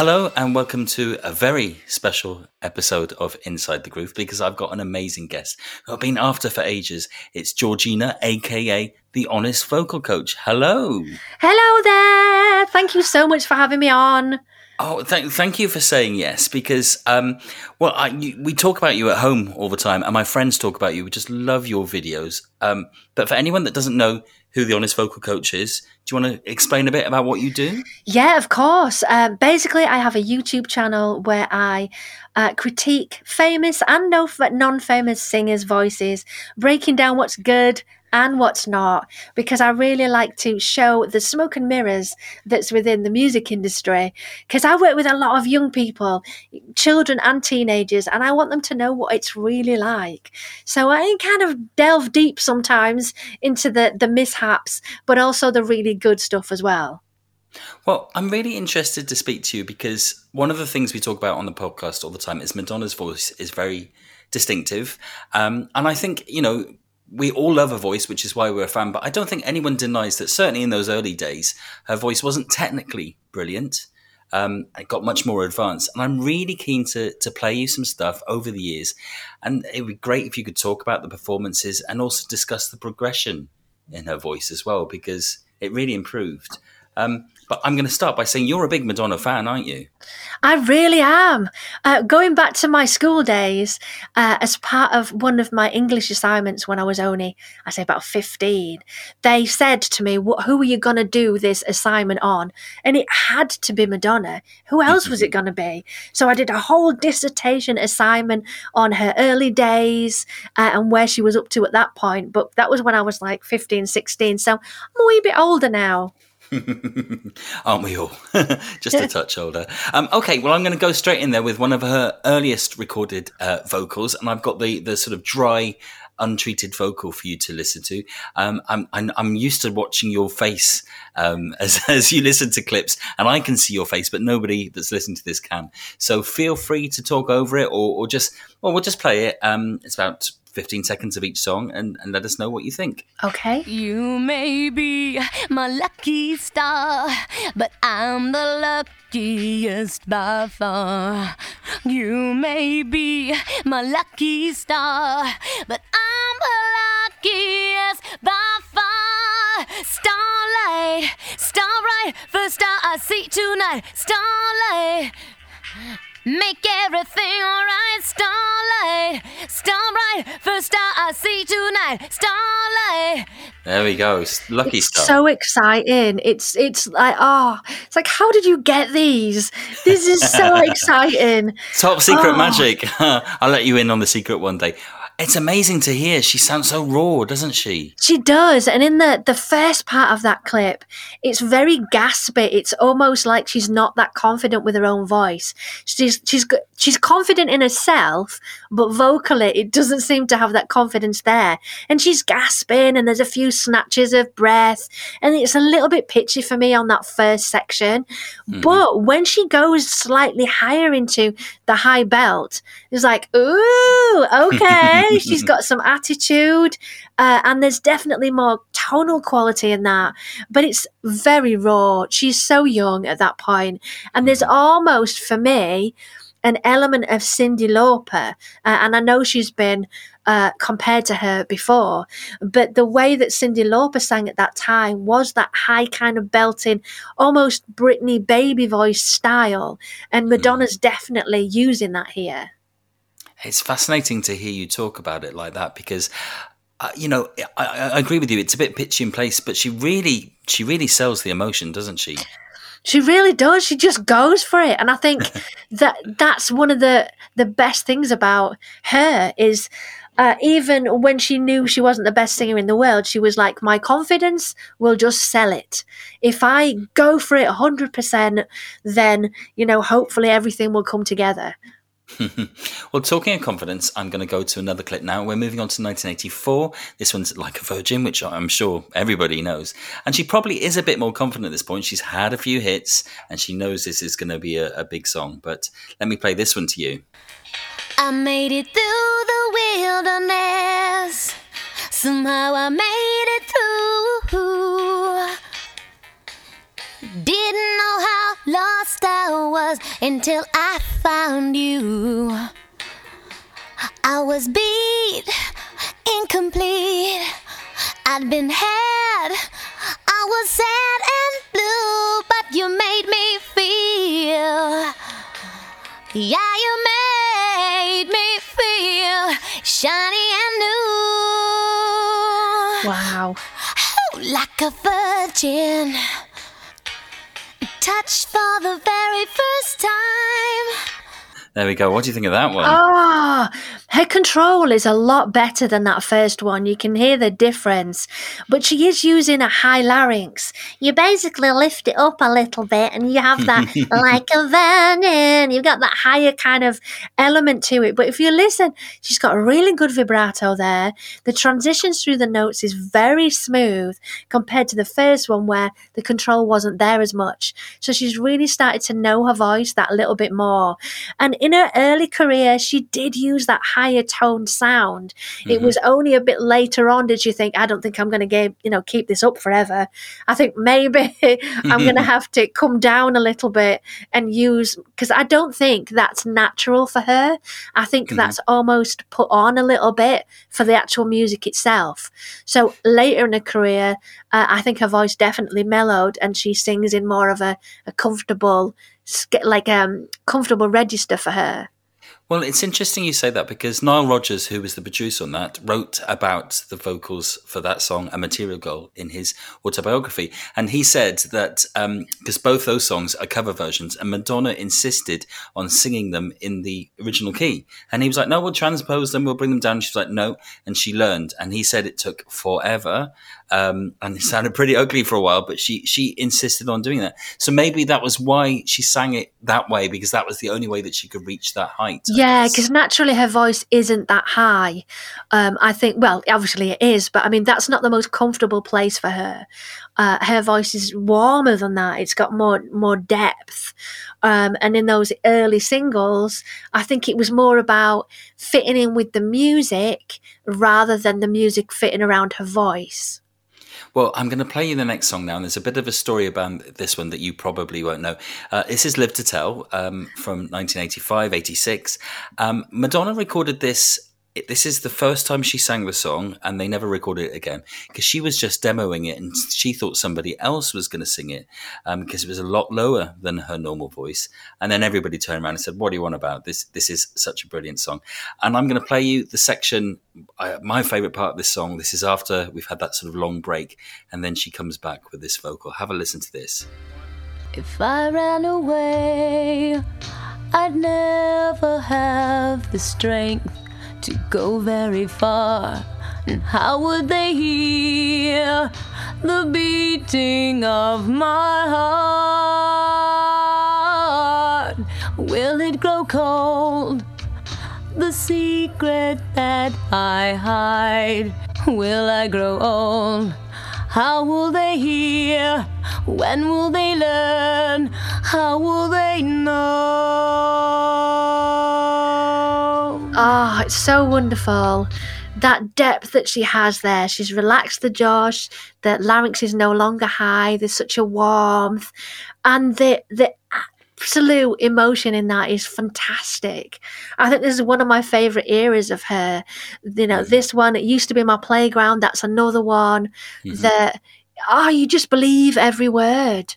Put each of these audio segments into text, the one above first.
Hello and welcome to a very special episode of Inside the Groove because I've got an amazing guest who I've been after for ages. It's Georgina, aka the Honest Vocal Coach. Hello. Hello there. Thank you so much for having me on. Oh, th- thank you for saying yes because, um, well, I, you, we talk about you at home all the time and my friends talk about you. We just love your videos. Um, but for anyone that doesn't know who the Honest Vocal Coach is, do you want to explain a bit about what you do? Yeah, of course. Um, basically, I have a YouTube channel where I uh, critique famous and non famous singers' voices, breaking down what's good and what's not because I really like to show the smoke and mirrors that's within the music industry because I work with a lot of young people, children and teenagers, and I want them to know what it's really like. So I kind of delve deep sometimes into the the mishaps, but also the really good stuff as well. Well, I'm really interested to speak to you because one of the things we talk about on the podcast all the time is Madonna's voice is very distinctive. Um, and I think, you know, we all love her voice, which is why we're a fan. But I don't think anyone denies that certainly in those early days, her voice wasn't technically brilliant. Um, it got much more advanced, and I'm really keen to to play you some stuff over the years. And it would be great if you could talk about the performances and also discuss the progression in her voice as well, because it really improved. Um, but I'm going to start by saying you're a big Madonna fan, aren't you? I really am. Uh, going back to my school days, uh, as part of one of my English assignments when I was only, I say about 15, they said to me, Who are you going to do this assignment on? And it had to be Madonna. Who else was it going to be? So I did a whole dissertation assignment on her early days uh, and where she was up to at that point. But that was when I was like 15, 16. So I'm a wee bit older now. Aren't we all? Just a touch older. Um, okay, well, I'm going to go straight in there with one of her earliest recorded uh, vocals, and I've got the the sort of dry, untreated vocal for you to listen to. Um, I'm, I'm, I'm used to watching your face um, as as you listen to clips, and I can see your face, but nobody that's listening to this can. So feel free to talk over it, or, or just well, we'll just play it. Um, it's about 15 seconds of each song and, and let us know what you think. Okay. You may be my lucky star, but I'm the luckiest by far. You may be my lucky star, but I'm the luckiest by far. Starlight, starlight, first star I see tonight. Starlight. Make everything alright, starlight, starlight. First star I see tonight, starlight. There we go, lucky it's star. So exciting! It's it's like oh, it's like how did you get these? This is so exciting. Top secret Oh. magic. I'll let you in on the secret one day. It's amazing to hear. She sounds so raw, doesn't she? She does, and in the the first part of that clip, it's very gaspy. It's almost like she's not that confident with her own voice. She's she's she's confident in herself, but vocally, it doesn't seem to have that confidence there. And she's gasping, and there's a few snatches of breath, and it's a little bit pitchy for me on that first section. Hmm. But when she goes slightly higher into the high belt, it's like, ooh, okay, she's got some attitude, uh, and there's definitely more tonal quality in that. But it's very raw. She's so young at that point, and there's almost for me an element of Cyndi Lauper, uh, and I know she's been uh, compared to her before, but the way that Cyndi Lauper sang at that time was that high kind of belting, almost Britney baby voice style, and Madonna's definitely using that here. It's fascinating to hear you talk about it like that because, uh, you know, I, I agree with you. It's a bit pitchy in place, but she really, she really sells the emotion, doesn't she? She really does. She just goes for it, and I think that that's one of the the best things about her is. Uh, even when she knew she wasn't the best singer in the world, she was like, My confidence will just sell it. If I go for it 100%, then, you know, hopefully everything will come together. well, talking of confidence, I'm going to go to another clip now. We're moving on to 1984. This one's Like a Virgin, which I'm sure everybody knows. And she probably is a bit more confident at this point. She's had a few hits and she knows this is going to be a, a big song. But let me play this one to you. I made it through the wilderness. Somehow I made it through. Didn't know how lost I was. until I found you. I was beat, incomplete. I'd been had. I was sad and blue, but you made me feel. Yeah, you made me feel shiny and new. Wow. Oh, like a virgin, touched for the very first time. There we go. What do you think of that one? Ah, her control is a lot better than that first one. You can hear the difference. But she is using a high larynx. You basically lift it up a little bit and you have that like a venom. You've got that higher kind of element to it. But if you listen, she's got a really good vibrato there. The transitions through the notes is very smooth compared to the first one where the control wasn't there as much. So she's really started to know her voice that little bit more. And in her early career, she did use that higher toned sound. It mm-hmm. was only a bit later on did she think, I don't think I'm going to you know, keep this up forever. I think maybe I'm going to mm-hmm. have to come down a little bit and use, because I don't think that's natural for her. I think mm-hmm. that's almost put on a little bit for the actual music itself. So later in her career, uh, I think her voice definitely mellowed and she sings in more of a, a comfortable, like um comfortable register for her. Well, it's interesting you say that because Nile Rodgers, who was the producer on that, wrote about the vocals for that song, A Material Girl, in his autobiography. And he said that because both those songs are cover versions, and Madonna insisted on singing them in the original key. And he was like, no, we'll transpose them, we'll bring them down. She was like, no. And she learned. And he said it took forever. Um, and it sounded pretty ugly for a while, but she, she insisted on doing that. So maybe that was why she sang it that way, because that was the only way that she could reach that height. I Yeah, because naturally her voice isn't that high. Um, I think, well, obviously it is, but I mean, that's not the most comfortable place for her. Uh, her voice is warmer than that. It's got more more depth. Um, and in those early singles, I think it was more about fitting in with the music rather than the music fitting around her voice. Well, I'm going to play you the next song now, and there's a bit of a story about this one that you probably won't know. Uh, this is Live to Tell um, from 1985, 86. Um, Madonna recorded this. It- This is the first time she sang the song, and they never recorded it again because she was just demoing it, and she thought somebody else was going to sing it um, because it was a lot lower than her normal voice. And then everybody turned around and said, "What do you want about this? This is such a brilliant song." And I'm going to play you the section I, my favorite part of this song. This is after we've had that sort of long break, and then she comes back with this vocal. Have a listen to this. If I ran away, I'd never have the strength to go very far. And how would they hear the beating of my heart? Will it grow cold? The secret that I hide. Will I grow old? How will they hear? When will they learn? How will they know? Oh, it's so wonderful. That depth that she has there. She's relaxed the jaw. The larynx is no longer high. There's such a warmth. And the, the absolute emotion in that is fantastic. I think this is one of my favourite eras of her. You know, this one, it used to be my playground. That's another one mm-hmm. that, oh, you just believe every word.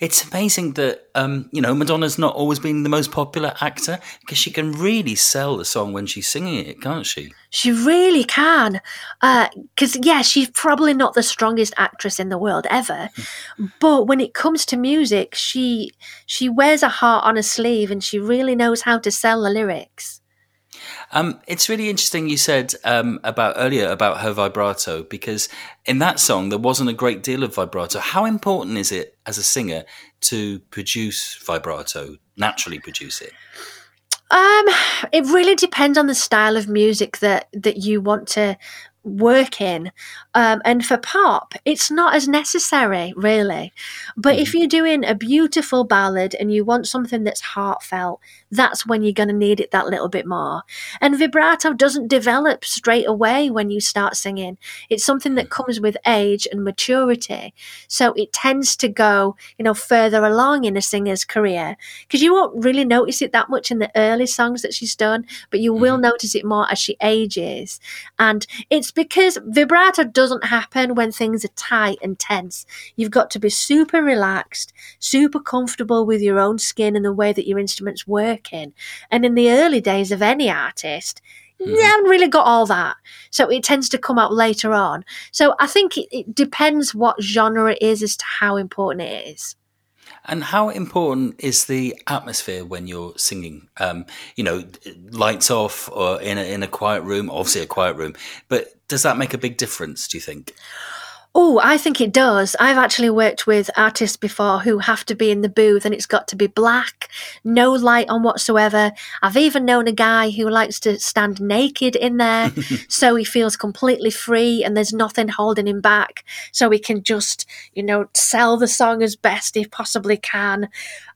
It's amazing that um, you know Madonna's not always been the most popular actor because she can really sell the song when she's singing it, can't she? She really can. Because, yeah, she's probably not the strongest actress in the world ever. but when it comes to music, she she wears a heart on her sleeve and she really knows how to sell the lyrics. Um, it's really interesting you said um, about earlier about her vibrato because in that song there wasn't a great deal of vibrato. How important is it as a singer to produce vibrato, naturally produce it? Um, it really depends on the style of music that that you want to work in. Um, and for pop, it's not as necessary, really. But if hmm. you're doing a beautiful ballad and you want something that's heartfelt, that's when you're going to need it that little bit more. And vibrato doesn't develop straight away when you start singing. It's something that hmm. comes with age and maturity. So it tends to go, you know, further along in a singer's career because you won't really notice it that much in the early songs that she's done, but you will hmm. notice it more as she ages. And it's because vibrato doesn't happen when things are tight and tense. You've got to be super relaxed, super comfortable with your own skin and the way that your instrument's working. And in the early days of any artist, Mm-hmm. they haven't really got all that. So it tends to come out later on. So I think it, it depends what genre it is as to how important it is. And how important is the atmosphere when you're singing? Um, you know, lights off or in a, in a quiet room, obviously a quiet room, but does that make a big difference, do you think? Oh, I think it does. I've actually worked with artists before who have to be in the booth and it's got to be black, no light on whatsoever. I've even known a guy who likes to stand naked in there so he feels completely free and there's nothing holding him back. So he can just, you know, sell the song as best he possibly can.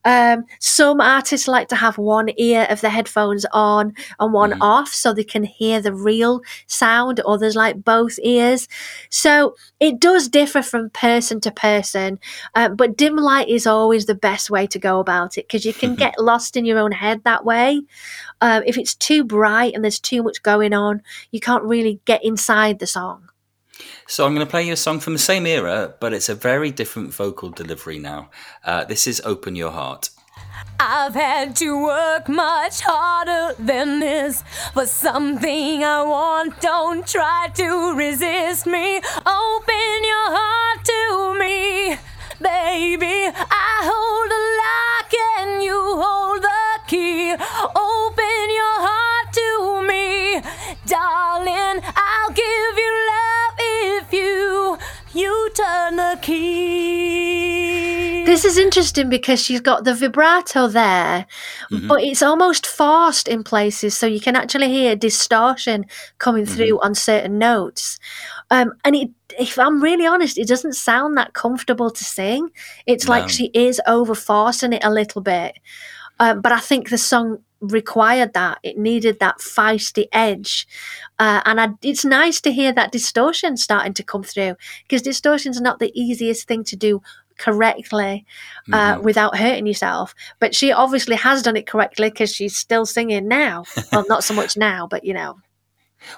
Um, some artists like to have one ear of the headphones on and one off so they can hear the real sound. Others like both ears. So it does differ from person to person, uh, but dim light is always the best way to go about it because you can get lost in your own head that way. Um, if it's too bright and there's too much going on, you can't really get inside the song. So I'm going to play you a song from the same era, but it's a very different vocal delivery now. Uh, this is Open Your Heart. I've had to work much harder than this for something I want. Don't try to resist me. Open your heart to me, This is interesting because she's got the vibrato there, but it's almost forced in places, so you can actually hear distortion coming through on certain notes. Um, and it, if I'm really honest, it doesn't sound that comfortable to sing. It's No. like she is over forcing it a little bit. Um, but I think the song required that. It needed that feisty edge. Uh, and I, it's nice to hear that distortion starting to come through because distortion's not the easiest thing to do correctly uh, without hurting yourself. But she obviously has done it correctly because she's still singing now. well, not so much now, but you know.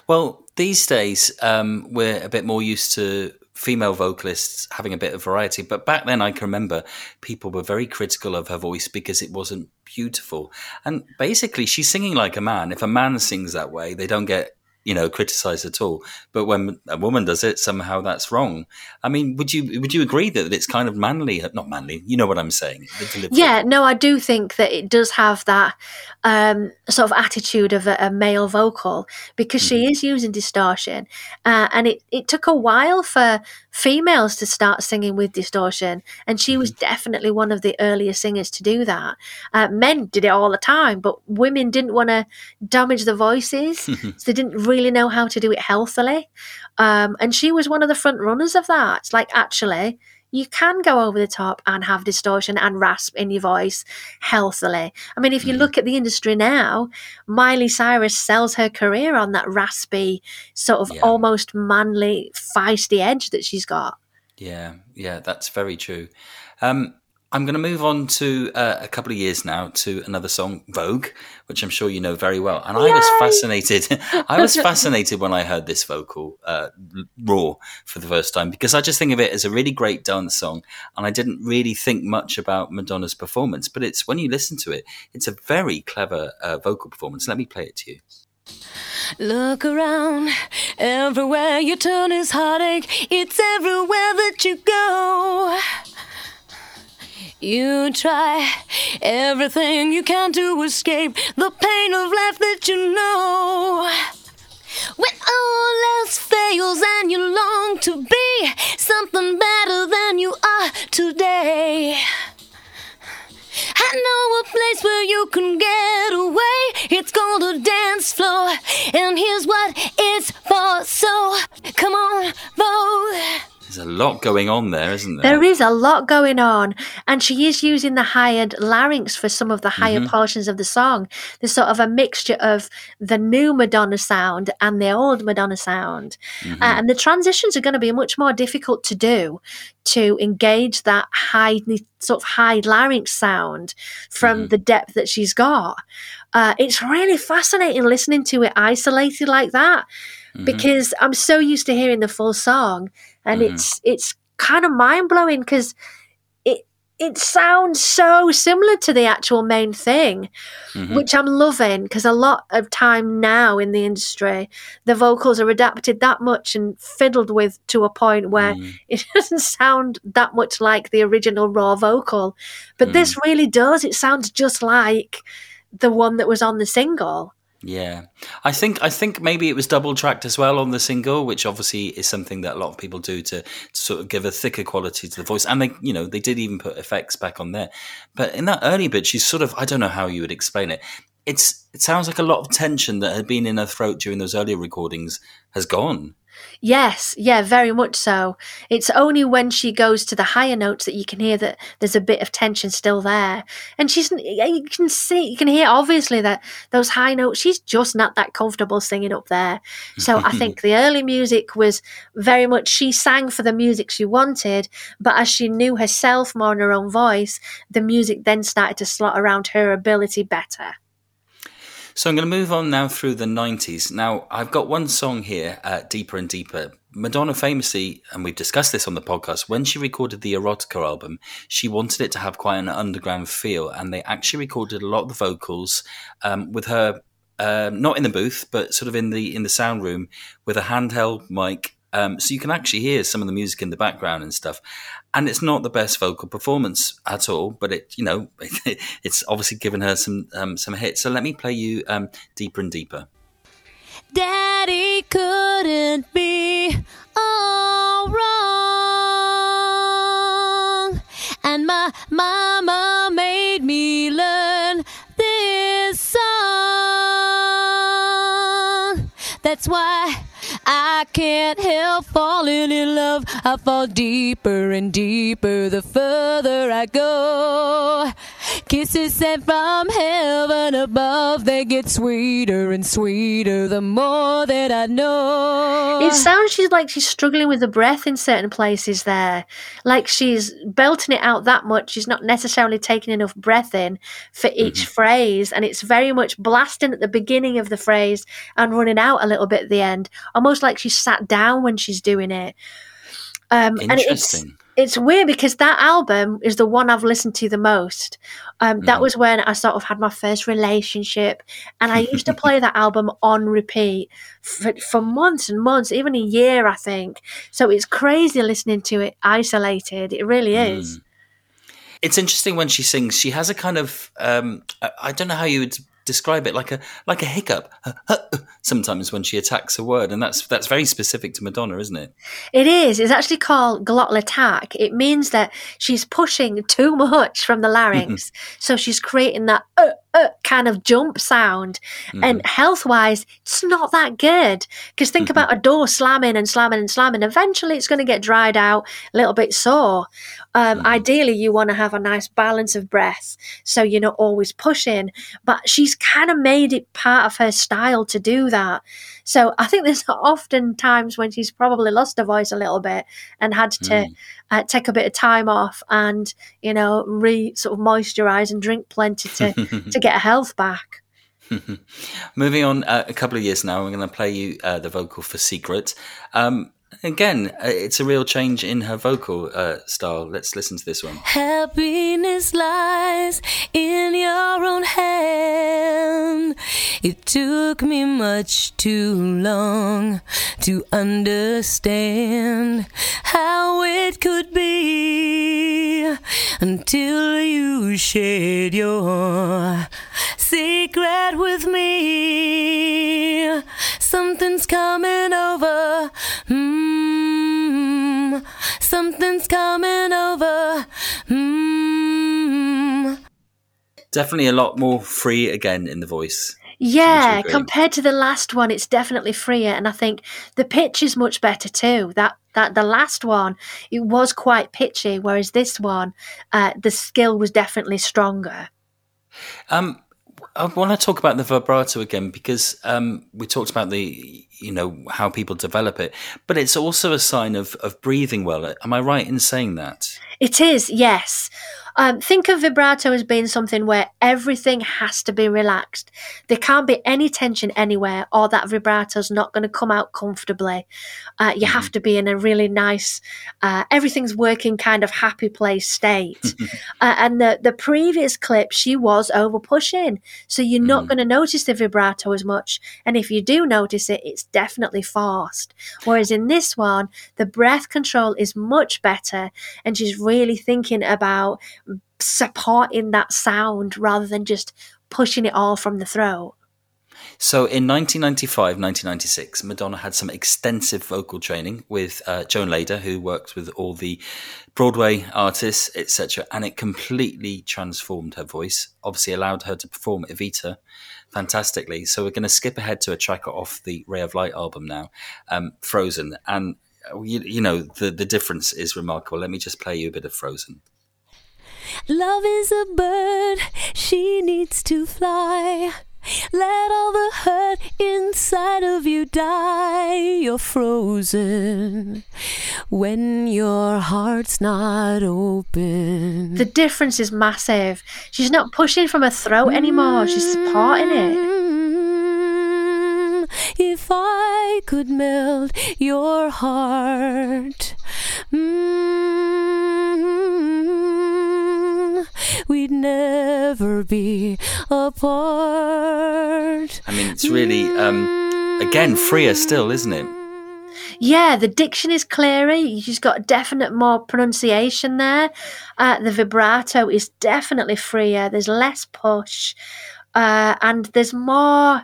Well, these days um, we're a bit more used to female vocalists having a bit of variety, but back then I can remember people were very critical of her voice because it wasn't beautiful. And basically, she's singing like a man. If a man sings that way, they don't get you know criticized at all. But when a woman does it, somehow that's wrong. I mean, would you would you agree that it's kind of manly? Not manly. You know what I'm saying? Yeah, no, I do think that it does have that um, sort of attitude of a, a male vocal because she is using distortion, uh, and it, it took a while for females to start singing with distortion, and she was definitely one of the earliest singers to do that. Uh, men did it all the time, but women didn't want to damage the voices, so they didn't really know how to do it healthily, um, and she was one of the front runners of that. Like actually you can go over the top and have distortion and rasp in your voice healthily. I mean, if you look at the industry now, Miley Cyrus sells her career on that raspy, sort of Yeah. almost manly, feisty edge that she's got. Yeah, yeah, that's very true. Um, I'm going to move on to uh, a couple of years now to another song, Vogue, which I'm sure you know very well. And I was fascinated. I was fascinated when I heard this vocal uh, raw for the first time because I just think of it as a really great dance song, and I didn't really think much about Madonna's performance. But it's when you listen to it, it's a very clever uh, vocal performance. Let me play it to you. Look around, everywhere you turn is heartache. It's everywhere that you go. You try everything you can to escape the pain of life that you know. When all else fails and you long to be something better than you are today. I know a place where you can get away. It's called a dance floor, and here's what it's for. So come on, Vogue. There's a lot going on there, isn't there? There is a lot going on, and she is using the higher larynx for some of the higher Mhm. portions of the song. There's sort of a mixture of the new Madonna sound and the old Madonna sound, Mhm. Uh, and the transitions are going to be much more difficult to do to engage that high sort of high larynx sound from Mhm. the depth that she's got. Uh, it's really fascinating listening to it isolated like that Mhm. because I'm so used to hearing the full song, and Mhm. it's it's kind of mind blowing because it it sounds so similar to the actual main thing, Mhm. which I'm loving because a lot of time now in the industry, the vocals are adapted that much and fiddled with to a point where Mm. it doesn't sound that much like the original raw vocal, but this really does. It sounds just like the one that was on the single. Yeah, I think I think maybe it was double tracked as well on the single, which obviously is something that a lot of people do to, to sort of give a thicker quality to the voice. And they, you know, they did even put effects back on there. But in that early bit, she's sort of I don't know how you would explain it. It's it sounds like a lot of tension that had been in her throat during those earlier recordings has gone. Yes, yeah, very much so. It's only when she goes to the higher notes that you can hear that there's a bit of tension still there. And she's, you can see, you can hear obviously that those high notes, she's just not that comfortable singing up there. So I think the early music was very much, she sang for the music she wanted, but as she knew herself more in her own voice, the music then started to slot around her ability better. So I'm going to move on now through the 90s. Now, I've got one song here, uh, Deeper and Deeper. Madonna famously, and we've discussed this on the podcast, when she recorded the Erotica album, she wanted it to have quite an underground feel, and they actually recorded a lot of the vocals um, with her uh, not in the booth, but sort of in the in the sound room with a handheld mic. Um, so you can actually hear some of the music in the background and stuff. And it's not the best vocal performance at all, but it, you know, it's obviously given her some um, some hits. So let me play you um, deeper and deeper. Daddy couldn't be all wrong. And my mama made me learn this song. That's why I can't help falling in love. I fall deeper and deeper the further I go. Kisses sent from heaven above, they get sweeter and sweeter the more that I know. It sounds she's like she's struggling with the breath in certain places there. Like she's belting it out that much, she's not necessarily taking enough breath in for each phrase. And it's very much blasting at the beginning of the phrase and running out a little bit at the end, almost like she's sat down when she's doing it. Um, and it's, Interesting. It's weird because that album is the one I've listened to the most. Um, That Mhm. was when I sort of had my first relationship, and I used to play that album on repeat for, for months and months, even a year, I think. So it's crazy listening to it isolated. It really is. Mm. It's interesting when she sings. She has a kind of um, I don't know how you would describe it, like a like a hiccup. Sometimes when she attacks a word, and that's that's very specific to Madonna, isn't it? It is. It's actually called glottal attack. It means that she's pushing too much from the larynx, so she's creating that uh, uh, kind of jump sound. And health wise, it's not that good. Because think about a door slamming and slamming and slamming. Eventually, it's going to get dried out, a little bit sore. Um, Ideally, you want to have a nice balance of breath, so you're not always pushing. But she's kind of made it part of her style to do that. So I think there's often times when she's probably lost her voice a little bit and had to uh, take a bit of time off and you know re sort of moisturize and drink plenty to to get her health back. Moving on uh, a couple of years now, I'm going to play you uh, the vocal for Secret. Um, again, uh, it's a real change in her vocal uh, style. Let's listen to this one. Happiness lies in your own hand. It took me much too long to understand how it could be until you shared your secret with me. Something's coming over. Mm, something's coming over. Mm. Definitely a lot more free again in the voice. Yeah, compared to the last one, it's definitely freer, and I think the pitch is much better too. That that the last one it was quite pitchy, whereas this one, uh, the skill was definitely stronger. Um, I want to talk about the vibrato again because um, we talked about the, you know, how people develop it, but it's also a sign of, of breathing well. Am I right in saying that? It is, yes. Um, think of vibrato as being something where everything has to be relaxed. There can't be any tension anywhere, or that vibrato's not going to come out comfortably. Uh, you have to be in a really nice, uh, everything's working kind of happy place state. uh, and the, the previous clip, she was over pushing. So you're not going to notice the vibrato as much. And if you do notice it, it's definitely forced. Whereas in this one, the breath control is much better. And she's really thinking about supporting that sound rather than just pushing it all from the throat. So in 1995, 1996, Madonna had some extensive vocal training with uh, Joan Lader, who worked with all the Broadway artists, etc., and it completely transformed her voice. Obviously, allowed her to perform Evita fantastically. So we're going to skip ahead to a track off the Ray of Light album now, um, Frozen, and uh, you, you know the the difference is remarkable. Let me just play you a bit of Frozen. Love is a bird, she needs to fly. Let all the hurt inside of you die. You're frozen when your heart's not open. The difference is massive. She's not pushing from her throat anymore, she's supporting it. Mm, If I could melt your heart, mm, we'd never be apart. I mean, it's really um, again freer still, isn't it? Yeah, the diction is clearer. She's got definite more pronunciation there. Uh, the vibrato is definitely freer. There's less push, uh, and there's more.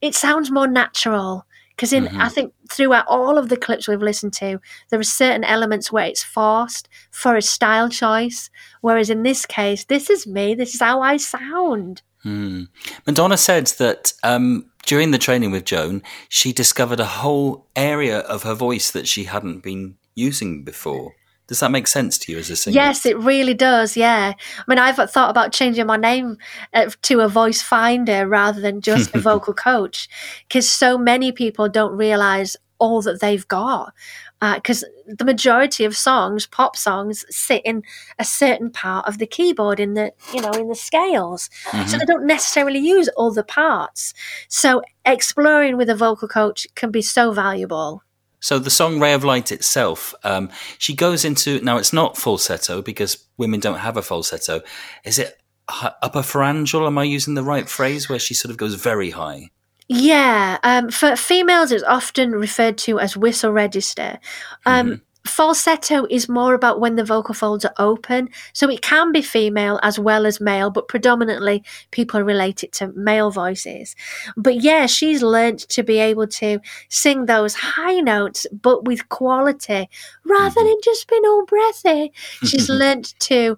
It sounds more natural because in I think throughout all of the clips we've listened to, there are certain elements where it's forced for a style choice. Whereas in this case, this is me. This is how I sound. Hmm. Madonna said that um, during the training with Joan, she discovered a whole area of her voice that she hadn't been using before. Does that make sense to you as a singer? Yes, it really does. Yeah. I mean, I've thought about changing my name uh, to a voice finder rather than just a vocal coach because so many people don't realize all that they've got. Because the majority of songs, pop songs, sit in a certain part of the keyboard in the, you know, in the scales. So they don't necessarily use all the parts. So exploring with a vocal coach can be so valuable. So the song "Ray of Light" itself, um, she goes into now. It's not falsetto because women don't have a falsetto. Is it upper pharyngeal? Am I using the right phrase? Where she sort of goes very high. Yeah, um, for females, it's often referred to as whistle register. Um, Falsetto is more about when the vocal folds are open, so it can be female as well as male, but predominantly people relate it to male voices. But yeah, she's learnt to be able to sing those high notes, but with quality rather than just being all breathy. She's learnt to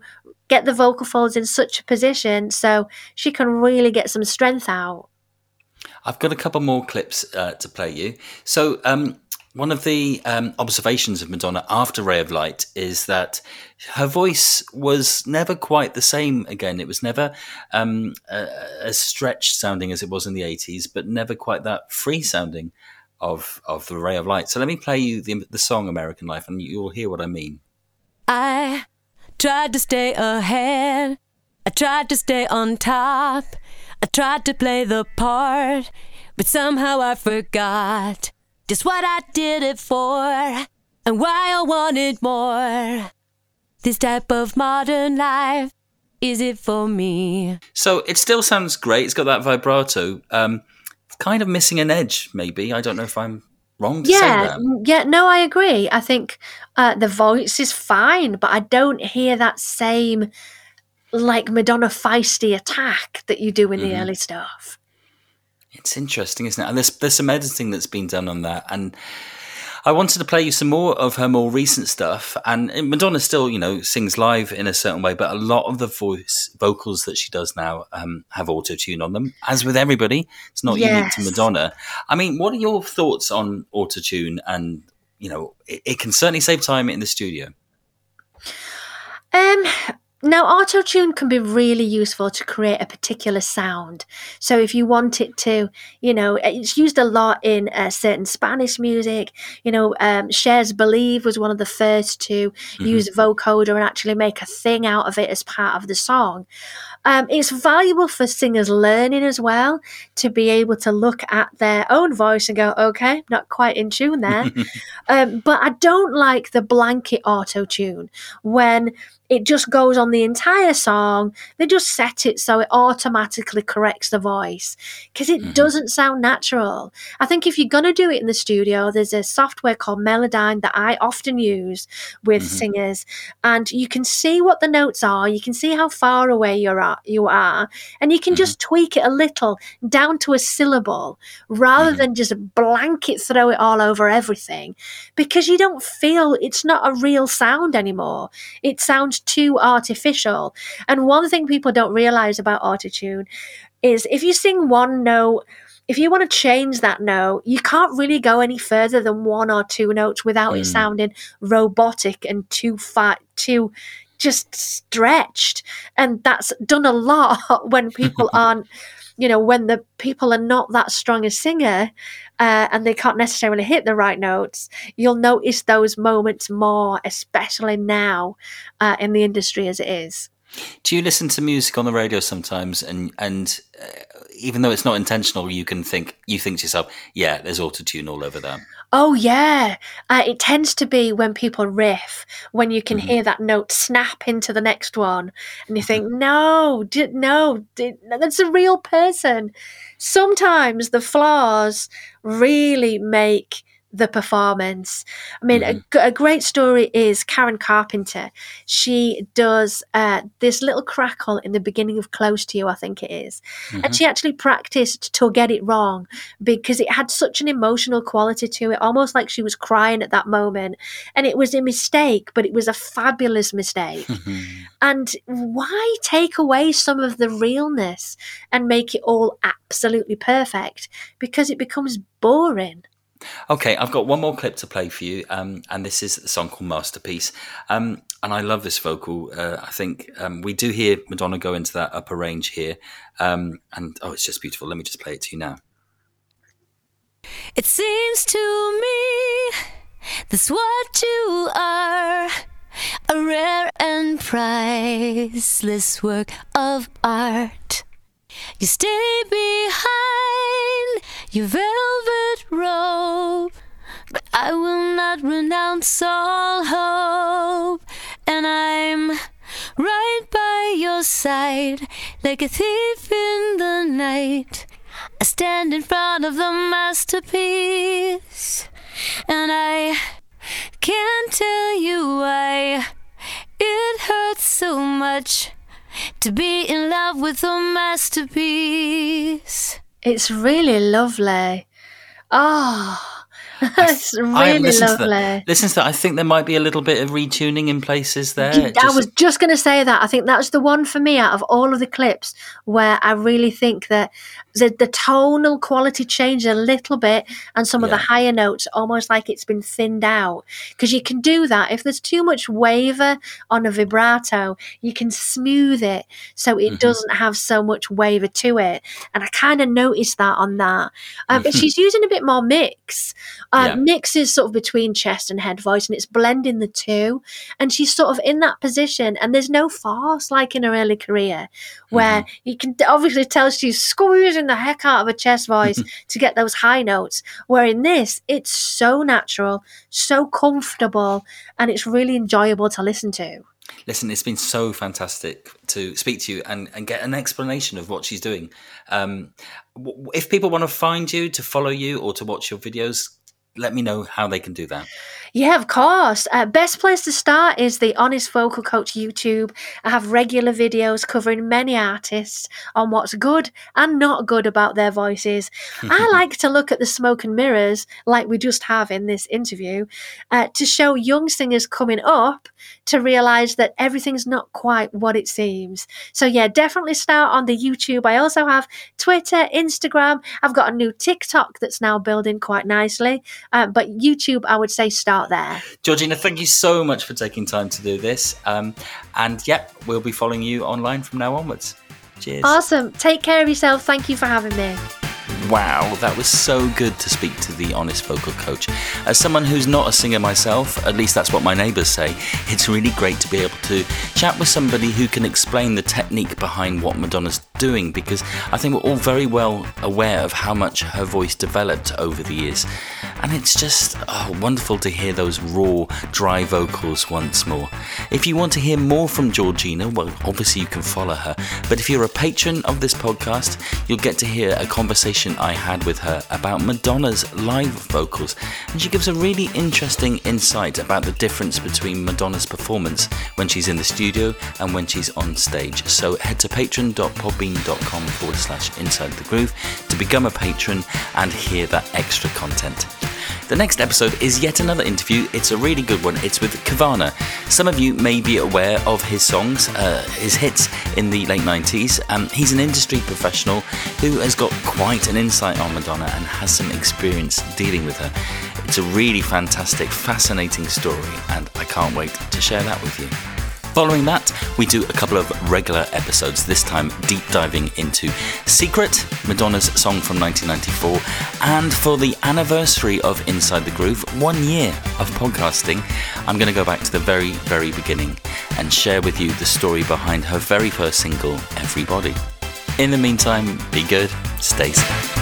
get the vocal folds in such a position so she can really get some strength out. I've got a couple more clips uh, to play you. So, um, one of the um, observations of Madonna after Ray of Light is that her voice was never quite the same again. It was never um, uh, as stretched sounding as it was in the 80s, but never quite that free sounding of, of the Ray of Light. So, let me play you the, the song American Life, and you'll hear what I mean. I tried to stay ahead. I tried to stay on top. I tried to play the part, but somehow I forgot just what I did it for and why I wanted more. This type of modern life, is it for me? So, it still sounds great. It's got that vibrato. Um, kind of missing an edge, maybe. I don't know if I'm wrong to say Yeah, that. yeah, no, I agree. I think uh, the voice is fine, but I don't hear that same like Madonna feisty attack that you do in the early stuff. It's interesting, isn't it? And there's there's some editing that's been done on that, and I wanted to play you some more of her more recent stuff, and Madonna still, you know, sings live in a certain way, but a lot of the voice vocals that she does now um, have auto tune on them. As with everybody, it's not yes. unique to Madonna. I mean, what are your thoughts on auto tune? And you know, it, it can certainly save time in the studio. Um, now, auto tune can be really useful to create a particular sound. So, if you want it to, you know, it's used a lot in uh, certain Spanish music. You know, um, Cher's Believe was one of the first to mm-hmm. use vocoder and actually make a thing out of it as part of the song. Um, it's valuable for singers learning as well to be able to look at their own voice and go, okay, not quite in tune there. um, but I don't like the blanket auto tune when it just goes on the entire song. They just set it so it automatically corrects the voice because it mm-hmm. doesn't sound natural. I think if you're going to do it in the studio, there's a software called Melodyne that I often use with mm-hmm. singers, and you can see what the notes are. You can see how far away you're at, you are, and you can mm-hmm. just tweak it a little down to a syllable rather mm-hmm. than just blanket throw it all over everything because you don't feel it's not a real sound anymore. It sounds too artificial. And one thing people don't realize about autotune is if you sing one note, if you want to change that note, you can't really go any further than one or two notes without mm. it sounding robotic and too fat, too just stretched. And that's done a lot when people aren't you know, when the people are not that strong a singer uh, and they can't necessarily hit the right notes, you'll notice those moments more, especially now uh, in the industry as it is. Do you listen to music on the radio sometimes, and and uh, even though it's not intentional, you can think you think to yourself, "Yeah, there's auto tune all over that." Oh yeah, uh, it tends to be when people riff, when you can mm-hmm. hear that note snap into the next one, and you think, "No, d- no, d- that's a real person." Sometimes the flaws really make the performance. I mean, mm-hmm. a, a, great story is Karen Carpenter. She does uh, this little crackle in the beginning of Close to You, I think it is. Mm-hmm. And she actually practiced to get it wrong because it had such an emotional quality to it, almost like she was crying at that moment. And it was a mistake, but it was a fabulous mistake. Mm-hmm. And why take away some of the realness and make it all absolutely perfect? Because it becomes boring. Okay, I've got one more clip to play for you, um, and this is the song called Masterpiece. Um, and I love this vocal. Uh, I think um, we do hear Madonna go into that upper range here. Um, and oh, it's just beautiful. Let me just play it to you now. It seems to me that's what you are a rare and priceless work of art. You stay behind your velvet robe, but I will not renounce all hope, and I'm right by your side like a thief in the night. I stand in front of the masterpiece, and I can't tell you why it hurts so much to be in love with a masterpiece. It's really lovely. Oh, That's really lovely. Listen to that. I think there might be a little bit of retuning in places there. I just... was just going to say that. I think that's the one for me out of all of the clips where I really think that the, the tonal quality changed a little bit and some yeah. of the higher notes almost like it's been thinned out. Because you can do that. If there's too much waver on a vibrato, you can smooth it so it mm-hmm. doesn't have so much waver to it. And I kind of noticed that on that. Um, but she's using a bit more mix uh, yeah. mixes sort of between chest and head voice, and it's blending the two. And she's sort of in that position, and there's no farce like in her early career, where mm-hmm. you can obviously tell she's squeezing the heck out of her chest voice to get those high notes. Where in this, it's so natural, so comfortable, and it's really enjoyable to listen to. Listen, it's been so fantastic to speak to you and, and get an explanation of what she's doing. Um, if people want to find you, to follow you, or to watch your videos, let me know how they can do that. Yeah, of course. Uh, best place to start is the Honest Vocal Coach YouTube. I have regular videos covering many artists on what's good and not good about their voices. I like to look at the smoke and mirrors, like we just have in this interview, uh, to show young singers coming up to realize that everything's not quite what it seems. So, yeah, definitely start on the YouTube. I also have Twitter, Instagram. I've got a new TikTok that's now building quite nicely. Uh, but YouTube, I would say start there. Georgina, thank you so much for taking time to do this. Um, and yep, we'll be following you online from now onwards. Cheers. Awesome. Take care of yourself. Thank you for having me. Wow, that was so good to speak to the Honest Vocal Coach. As someone who's not a singer myself, at least that's what my neighbours say, it's really great to be able to chat with somebody who can explain the technique behind what Madonna's doing because I think we're all very well aware of how much her voice developed over the years. And it's just oh, wonderful to hear those raw, dry vocals once more. If you want to hear more from Georgina, well, obviously you can follow her. But if you're a patron of this podcast, you'll get to hear a conversation I had with her about Madonna's live vocals. And she gives a really interesting insight about the difference between Madonna's performance when she's in the studio and when she's on stage. So head to patron.podbean.com forward slash inside the groove to become a patron and hear that extra content. The next episode is yet another interview. It's a really good one. It's with Kavana. Some of you may be aware of his songs, uh, his hits in the late 90s. Um, he's an industry professional who has got quite an insight on Madonna and has some experience dealing with her. It's a really fantastic, fascinating story, and I can't wait to share that with you. Following that, we do a couple of regular episodes, this time deep diving into Secret, Madonna's song from 1994, and for the anniversary of Inside the Groove, one year of podcasting, I'm going to go back to the very, very beginning and share with you the story behind her very first single, Everybody. In the meantime, be good, stay safe.